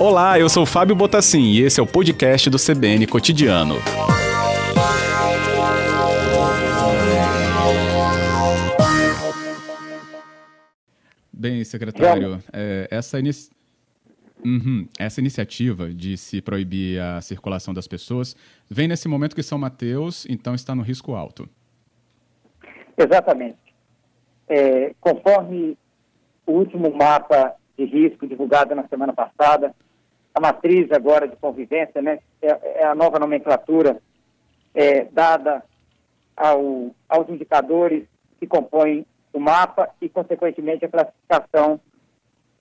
Olá, eu sou Fábio Botassin e esse é o podcast do CBN Cotidiano. Bem, secretário, é, essa, inici... uhum, essa iniciativa de se proibir a circulação das pessoas vem nesse momento que São Mateus, então, está no risco alto. Exatamente. É, conforme o último mapa de risco divulgado na semana passada, a matriz agora de convivência, né, é, é a nova nomenclatura é, dada ao, aos indicadores que compõem o mapa e, consequentemente, a classificação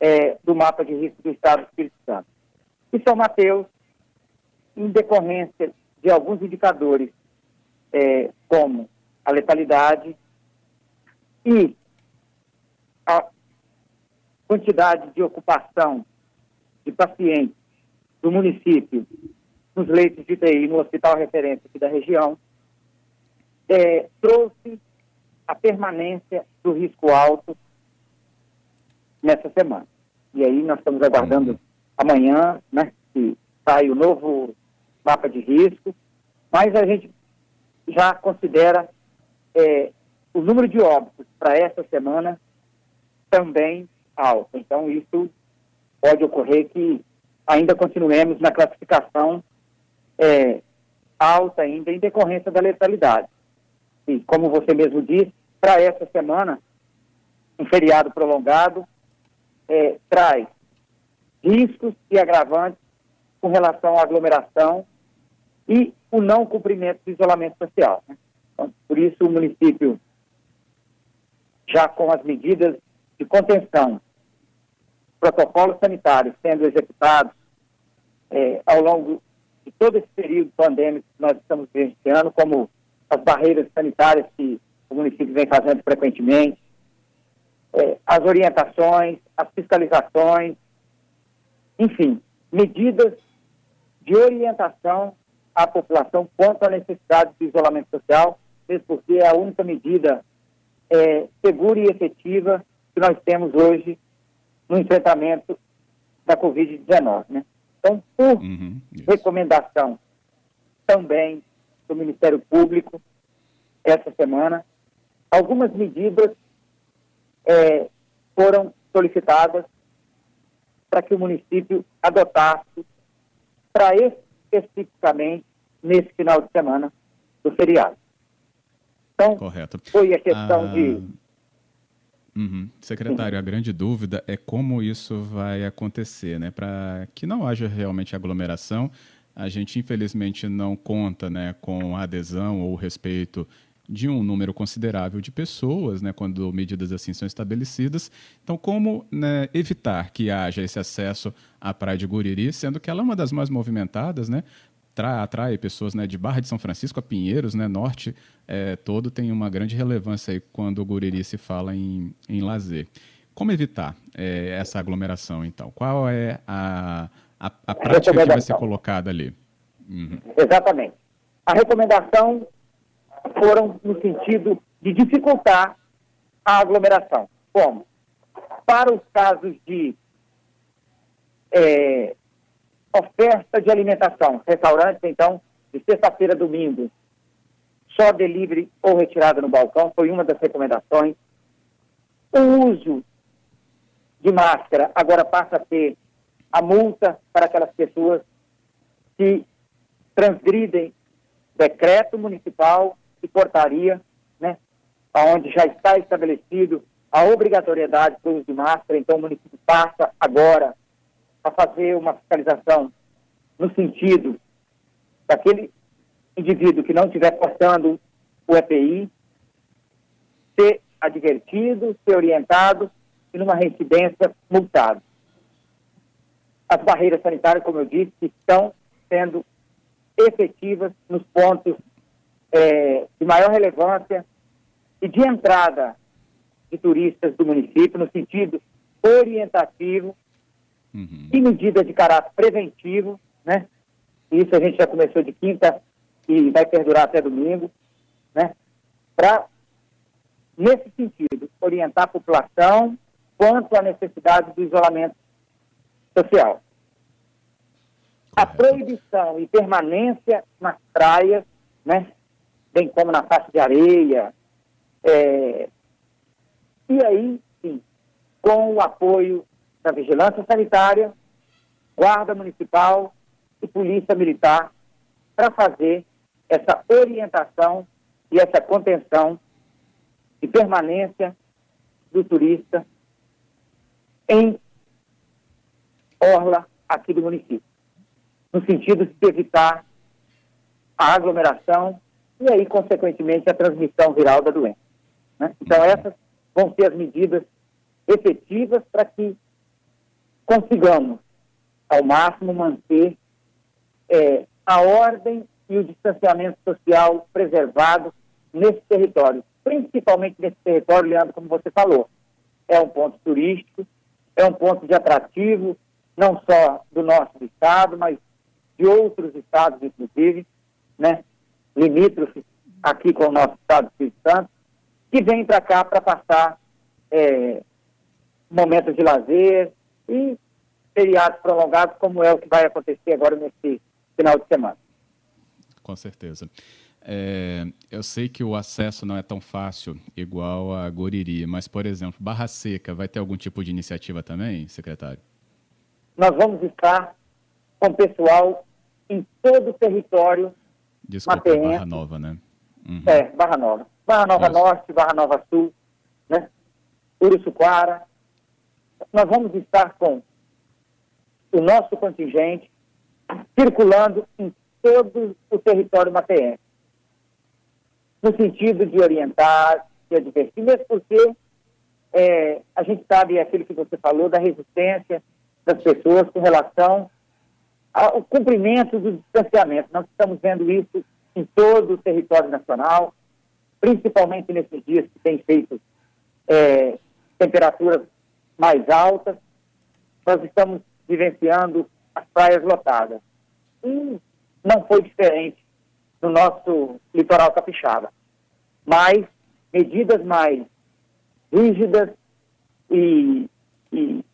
é, do mapa de risco do Estado do Espírito Santo. E São Mateus, em decorrência de alguns indicadores, é, como a letalidade e quantidade de ocupação de pacientes do município nos leitos de UTI no hospital referência aqui da região, é, trouxe a permanência do risco alto nessa semana. E aí nós estamos aguardando amanhã, né, que sai o novo mapa de risco, mas a gente já considera é, o número de óbitos para essa semana também alto. Então isso pode ocorrer que ainda continuemos na classificação é, alta ainda em decorrência da letalidade. E, como você mesmo disse, para essa semana, um feriado prolongado é, traz riscos e agravantes com relação à aglomeração e o não cumprimento do isolamento social. Né? Então, por isso, o município, já com as medidas de contenção protocolos sanitários sendo executados é, ao longo de todo esse período pandêmico que nós estamos vivenciando, como as barreiras sanitárias que o município vem fazendo frequentemente, é, as orientações, as fiscalizações, enfim, medidas de orientação à população quanto à necessidade de isolamento social, mesmo porque é a única medida é, segura e efetiva que nós temos hoje no enfrentamento da Covid-19. Né? Então, por uhum, recomendação também do Ministério Público, essa semana, algumas medidas é, foram solicitadas para que o município adotasse para especificamente nesse final de semana do feriado. Então, Correto. foi a questão ah... de Uhum. Secretário, a grande dúvida é como isso vai acontecer, né? Para que não haja realmente aglomeração, a gente infelizmente não conta né, com a adesão ou respeito de um número considerável de pessoas, né, quando medidas assim são estabelecidas. Então, como né, evitar que haja esse acesso à Praia de Guriri, sendo que ela é uma das mais movimentadas, né? Atrai pessoas né, de Barra de São Francisco a Pinheiros, né, norte é, todo tem uma grande relevância aí quando o Guriri se fala em, em lazer. Como evitar é, essa aglomeração, então? Qual é a, a, a prática que vai ser colocada ali? Uhum. Exatamente. A recomendação foram no sentido de dificultar a aglomeração. Como? Para os casos de é, oferta de alimentação. Restaurantes, então, de sexta-feira a domingo, só delivery ou retirada no balcão, foi uma das recomendações. O uso de máscara agora passa a ter a multa para aquelas pessoas que transgridem decreto municipal e portaria, né, onde já está estabelecido a obrigatoriedade do uso de máscara, então o município passa agora a fazer uma fiscalização no sentido daquele indivíduo que não estiver portando o EPI ser advertido, ser orientado e numa residência multado. As barreiras sanitárias, como eu disse, estão sendo efetivas nos pontos é, de maior relevância e de entrada de turistas do município, no sentido orientativo uhum. e medidas de caráter preventivo, né? Isso a gente já começou de quinta e vai perdurar até domingo, né? Para, nesse sentido, orientar a população quanto à necessidade do isolamento social. A proibição e permanência nas praias, né, bem como na faixa de areia, é, e aí, sim, com o apoio da vigilância sanitária, guarda municipal e polícia militar, para fazer essa orientação e essa contenção de permanência do turista em orla aqui do município, no sentido de evitar a aglomeração e aí, consequentemente, a transmissão viral da doença. Né? Então, essas vão ser as medidas efetivas para que consigamos, ao máximo, manter é, a ordem e o distanciamento social preservado nesse território, principalmente nesse território, Leandro, como você falou. É um ponto turístico, é um ponto de atrativo, não só do nosso estado, mas de outros estados, inclusive, né, limítrofes aqui com o nosso estado do Espírito Santo, que vem para cá para passar é, momentos de lazer e feriados prolongados, como é o que vai acontecer agora nesse final de semana. Com certeza. É, eu sei que o acesso não é tão fácil, igual a Goriri, mas, por exemplo, Barra Seca, vai ter algum tipo de iniciativa também, secretário? Nós vamos estar com pessoal em todo o território Desculpa, Barra Nova, né? Uhum. É, Barra Nova. Barra Nova. Norte, Barra Nova Sul, né? Uruçuquara. Nós vamos estar com o nosso contingente circulando em todo o território mateense, no sentido de orientar, de advertir, mesmo porque é, a gente sabe aquilo que você falou da resistência das pessoas com relação ao cumprimento do distanciamento. Nós estamos vendo isso em todo o território nacional, principalmente nesses dias que tem feito é, temperaturas mais altas. Nós estamos vivenciando as praias lotadas. E não foi diferente no nosso litoral capixaba. Mas medidas mais rígidas e, e,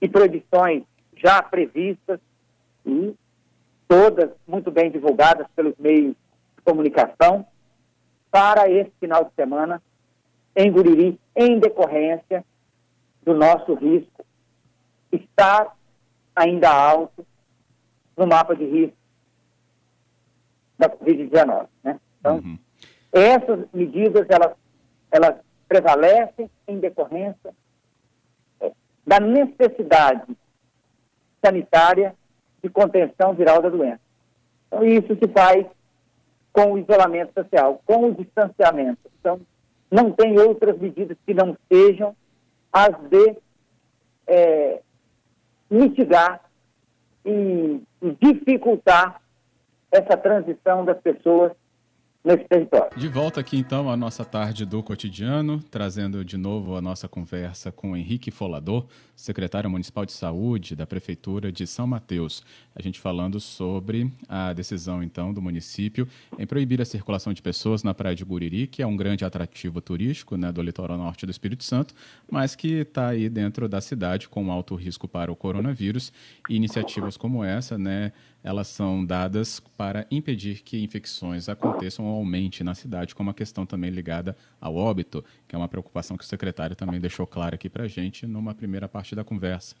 e proibições já previstas e todas muito bem divulgadas pelos meios de comunicação para esse final de semana em Guriri, em decorrência do nosso risco estar ainda alto no mapa de risco da Covid-19. Né? Então, uhum. essas medidas, elas, elas prevalecem em decorrência é, da necessidade sanitária de contenção viral da doença. Então, isso se faz com o isolamento social, com o distanciamento. Então, não tem outras medidas que não sejam as de é, mitigar e, e dificultar essa transição das pessoas nesse território. De volta aqui então à nossa tarde do cotidiano, trazendo de novo a nossa conversa com Henrique Folador, secretário municipal de saúde da prefeitura de São Mateus. A gente falando sobre a decisão então do município em proibir a circulação de pessoas na praia de Guriri, que é um grande atrativo turístico né, do litoral norte do Espírito Santo, mas que está aí dentro da cidade com alto risco para o coronavírus. E iniciativas como essa, né, elas são dadas para impedir que infecções aconteçam ou aumente na cidade, como a questão também ligada ao óbito, que é uma preocupação que o secretário também deixou clara aqui para a gente numa primeira parte da conversa.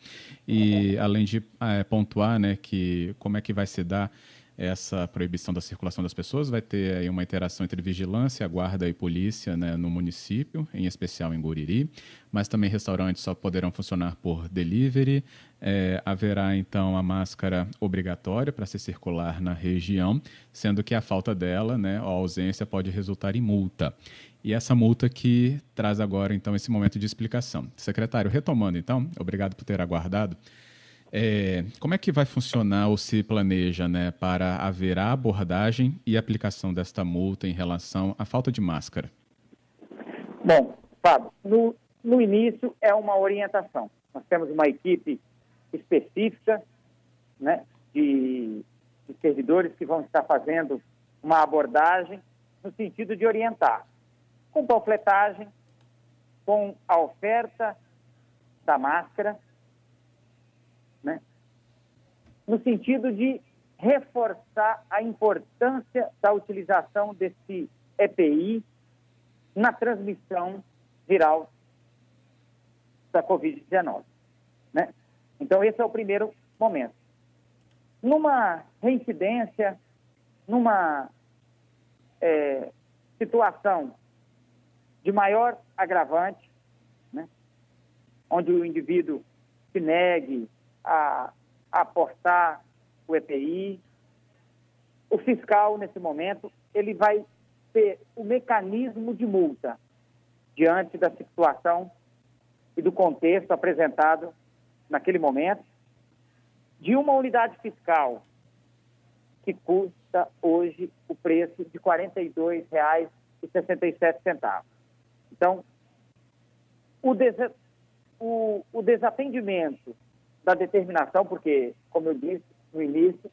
E além de é, pontuar né, que como é que vai se dar essa proibição da circulação das pessoas, vai ter aí uma interação entre vigilância, guarda e polícia né, no município, em especial em Guriri, mas também restaurantes só poderão funcionar por delivery, é, haverá então a máscara obrigatória para se circular na região, sendo que a falta dela, né, a ausência, pode resultar em multa. E essa multa que traz agora então esse momento de explicação. Secretário, retomando então, obrigado por ter aguardado. É, como é que vai funcionar ou se planeja né, para haver a abordagem e aplicação desta multa em relação à falta de máscara? Bom, Fábio, no, no início é uma orientação. Nós temos uma equipe específica né, de, de servidores que vão estar fazendo uma abordagem no sentido de orientar, com panfletagem, com a oferta da máscara, né? no sentido de reforçar a importância da utilização desse EPI na transmissão viral da Covid-19. Né? Então, esse é o primeiro momento. Numa reincidência, numa é, situação de maior agravante, né? onde o indivíduo se negue a, aportar o EPI, o fiscal, nesse momento, ele vai ter o mecanismo de multa diante da situação e do contexto apresentado naquele momento, de uma unidade fiscal que custa hoje o preço de R$ 42,67. Então, o, des o, o desatendimento da determinação, porque, como eu disse no início,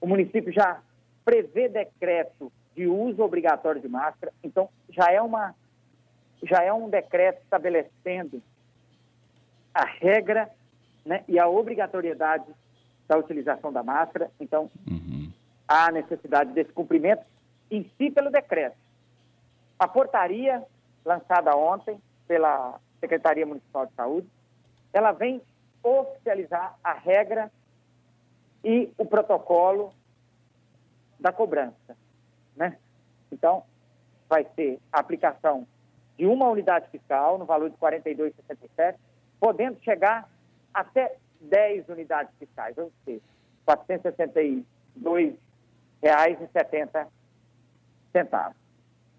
o município já prevê decreto de uso obrigatório de máscara, então já é uma já é um decreto estabelecendo a regra né, e a obrigatoriedade da utilização da máscara. Então, uhum. há necessidade desse cumprimento em si pelo decreto. A portaria lançada ontem pela Secretaria Municipal de Saúde, ela vem oficializar a regra e o protocolo da cobrança, né? Então, vai ser a aplicação de uma unidade fiscal no valor de R$ 42,67, podendo chegar até 10 unidades fiscais, ou seja, R$ 462,70.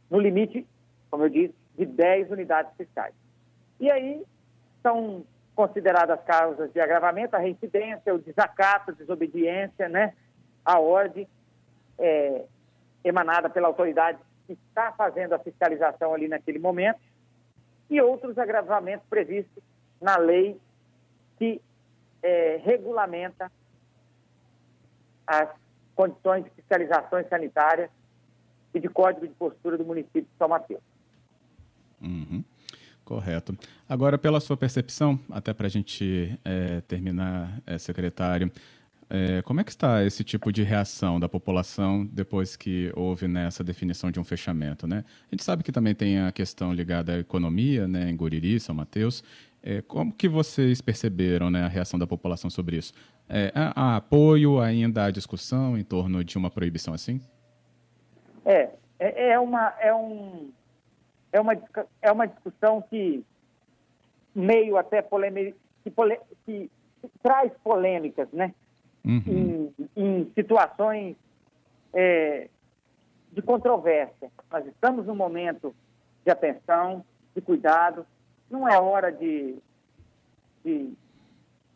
No limite, como eu disse, de 10 unidades fiscais. E aí são consideradas causas de agravamento a reincidência, o desacato, a desobediência, né, a ordem é, emanada pela autoridade que está fazendo a fiscalização ali naquele momento, e outros agravamentos previstos na lei que é, regulamenta as condições de fiscalizações sanitárias e de código de postura do município de São Mateus. Uhum. Correto. Agora, pela sua percepção, até para a gente é, terminar, é, secretário, é, como é que está esse tipo de reação da população depois que houve nessa definição de um fechamento? Né? A gente sabe que também tem a questão ligada à economia, né, em Guriri, São Mateus. É, como que vocês perceberam né, a reação da população sobre isso? É, há, há, apoio ainda à discussão em torno de uma proibição assim? É, é, é uma, é, um, é, uma, é uma discussão que meio até polêmica, que, que, que traz polêmicas, né? uhum. em, em, situações é, de controvérsia. Nós estamos num momento de atenção, de cuidado. Não é hora de, de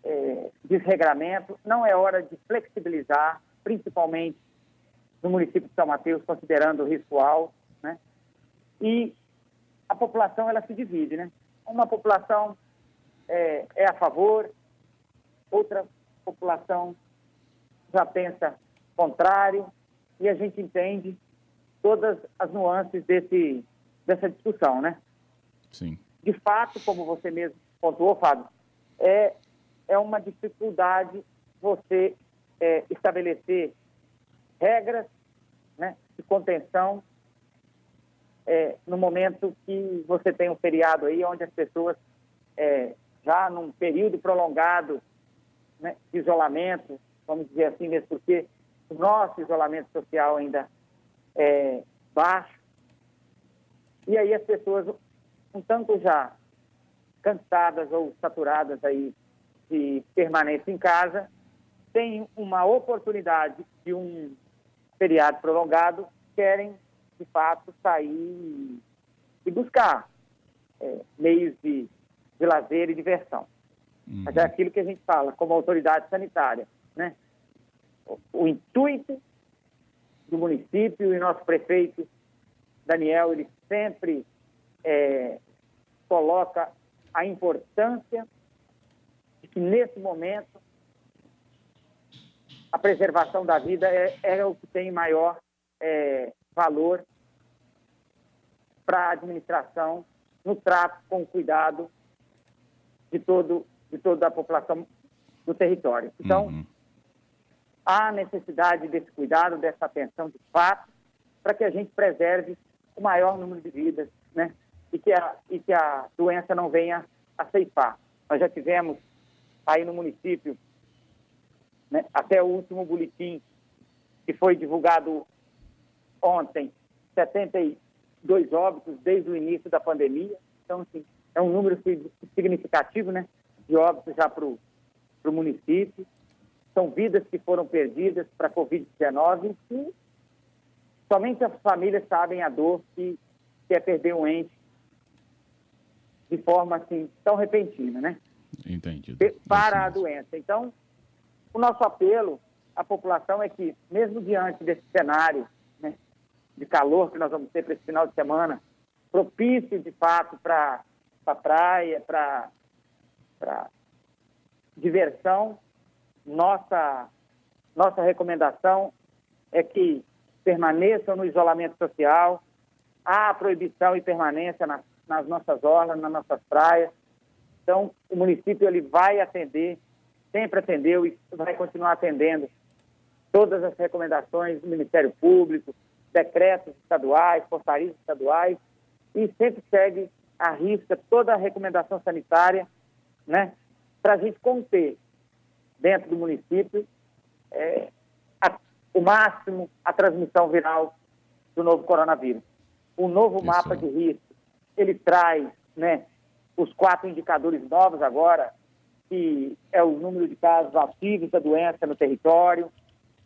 é, desregramento, não é hora de flexibilizar, principalmente no município de São Mateus, considerando o risco alto, né? E a população, ela se divide, né? Uma população é, é a favor, outra população já pensa contrário e a gente entende todas as nuances desse, dessa discussão, né? Sim. De fato, como você mesmo pontuou, Fábio, é, é uma dificuldade você é, estabelecer regras né, de contenção é, no momento que você tem um feriado aí onde as pessoas é, já num período prolongado né, de isolamento, vamos dizer assim mesmo, porque o nosso isolamento social ainda é baixo. E aí as pessoas, um tanto já cansadas ou saturadas aí de permanência em casa, têm uma oportunidade de um feriado prolongado, querem, de fato, sair e buscar é, meios de, de lazer e diversão. Uhum. Mas é aquilo que a gente fala como autoridade sanitária. Né? O, o intuito do município e nosso prefeito Daniel, ele sempre é, coloca a importância de que nesse momento a preservação da vida é, é o que tem maior é, valor para a administração no trato com o cuidado de, todo, de toda a população do território. Então, uhum. há necessidade desse cuidado, dessa atenção de fato, para que a gente preserve o maior número de vidas, né? E que a, e que a doença não venha a ceifar. Nós já tivemos aí no município, né, até o último boletim que foi divulgado ontem, 72 óbitos desde o início da pandemia. Então, assim, é um número significativo, né, de óbitos já para o município. São vidas que foram perdidas para a Covid-19 e somente as famílias sabem a dor que, que é perder um ente de forma assim tão repentina, né? Entendido. Para a doença. Então, o nosso apelo à população é que, mesmo diante desse cenário de calor que nós vamos ter para esse final de semana, propício de fato para a praia, para diversão, nossa, nossa recomendação é que permaneçam no isolamento social, há proibição e permanência nas, nas nossas orlas, nas nossas praias. Então, o município ele vai atender, sempre atendeu e vai continuar atendendo todas as recomendações do Ministério Público, decretos estaduais, portarias estaduais, e sempre segue à risca toda a recomendação sanitária, né, para a gente conter dentro do município é, a, o máximo a transmissão viral do novo coronavírus. O novo Isso. mapa de risco, ele traz né, os quatro indicadores novos agora, que é o número de casos ativos da doença no território,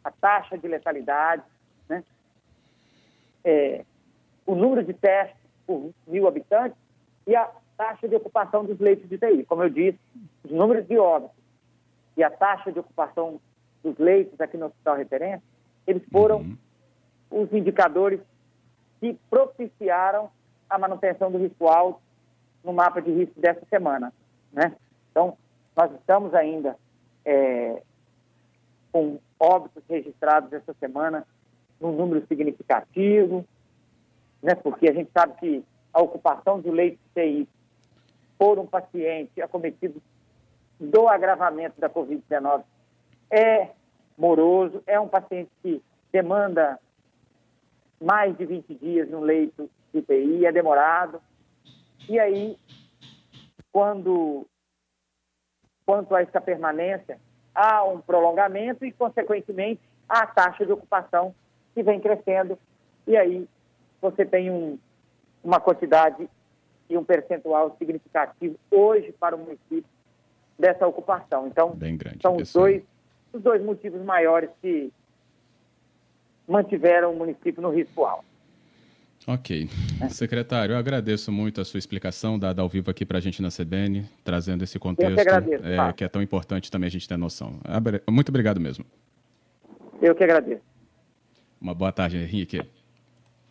a taxa de letalidade, né? É, o número de testes por mil habitantes e a taxa de ocupação dos leitos de TI. Como eu disse, os números de óbitos e a taxa de ocupação dos leitos aqui no Hospital Referência, eles foram uhum. os indicadores que propiciaram a manutenção do risco alto no mapa de risco dessa semana. Né? Então, nós estamos ainda é, com óbitos registrados essa semana num número significativo, né? porque a gente sabe que a ocupação do leito de TI por um paciente acometido do agravamento da Covid-19 é moroso, é um paciente que demanda mais de 20 dias no leito de UTI, é demorado. E aí, quando, quanto a essa permanência, há um prolongamento e, consequentemente, a taxa de ocupação que vem crescendo. E aí você tem um, uma quantidade e um percentual significativo hoje para o município dessa ocupação. Então, são os dois, os dois motivos maiores que mantiveram o município no risco alto. Ok. É. Secretário, eu agradeço muito a sua explicação dada ao vivo aqui para a gente na CBN, trazendo esse contexto que, agradeço, é, que é tão importante também a gente ter noção. Muito obrigado mesmo. Eu que agradeço. Uma boa tarde, Henrique.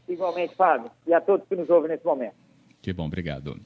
Igualmente, Fábio, e a todos que nos ouvem nesse momento. Que bom, obrigado.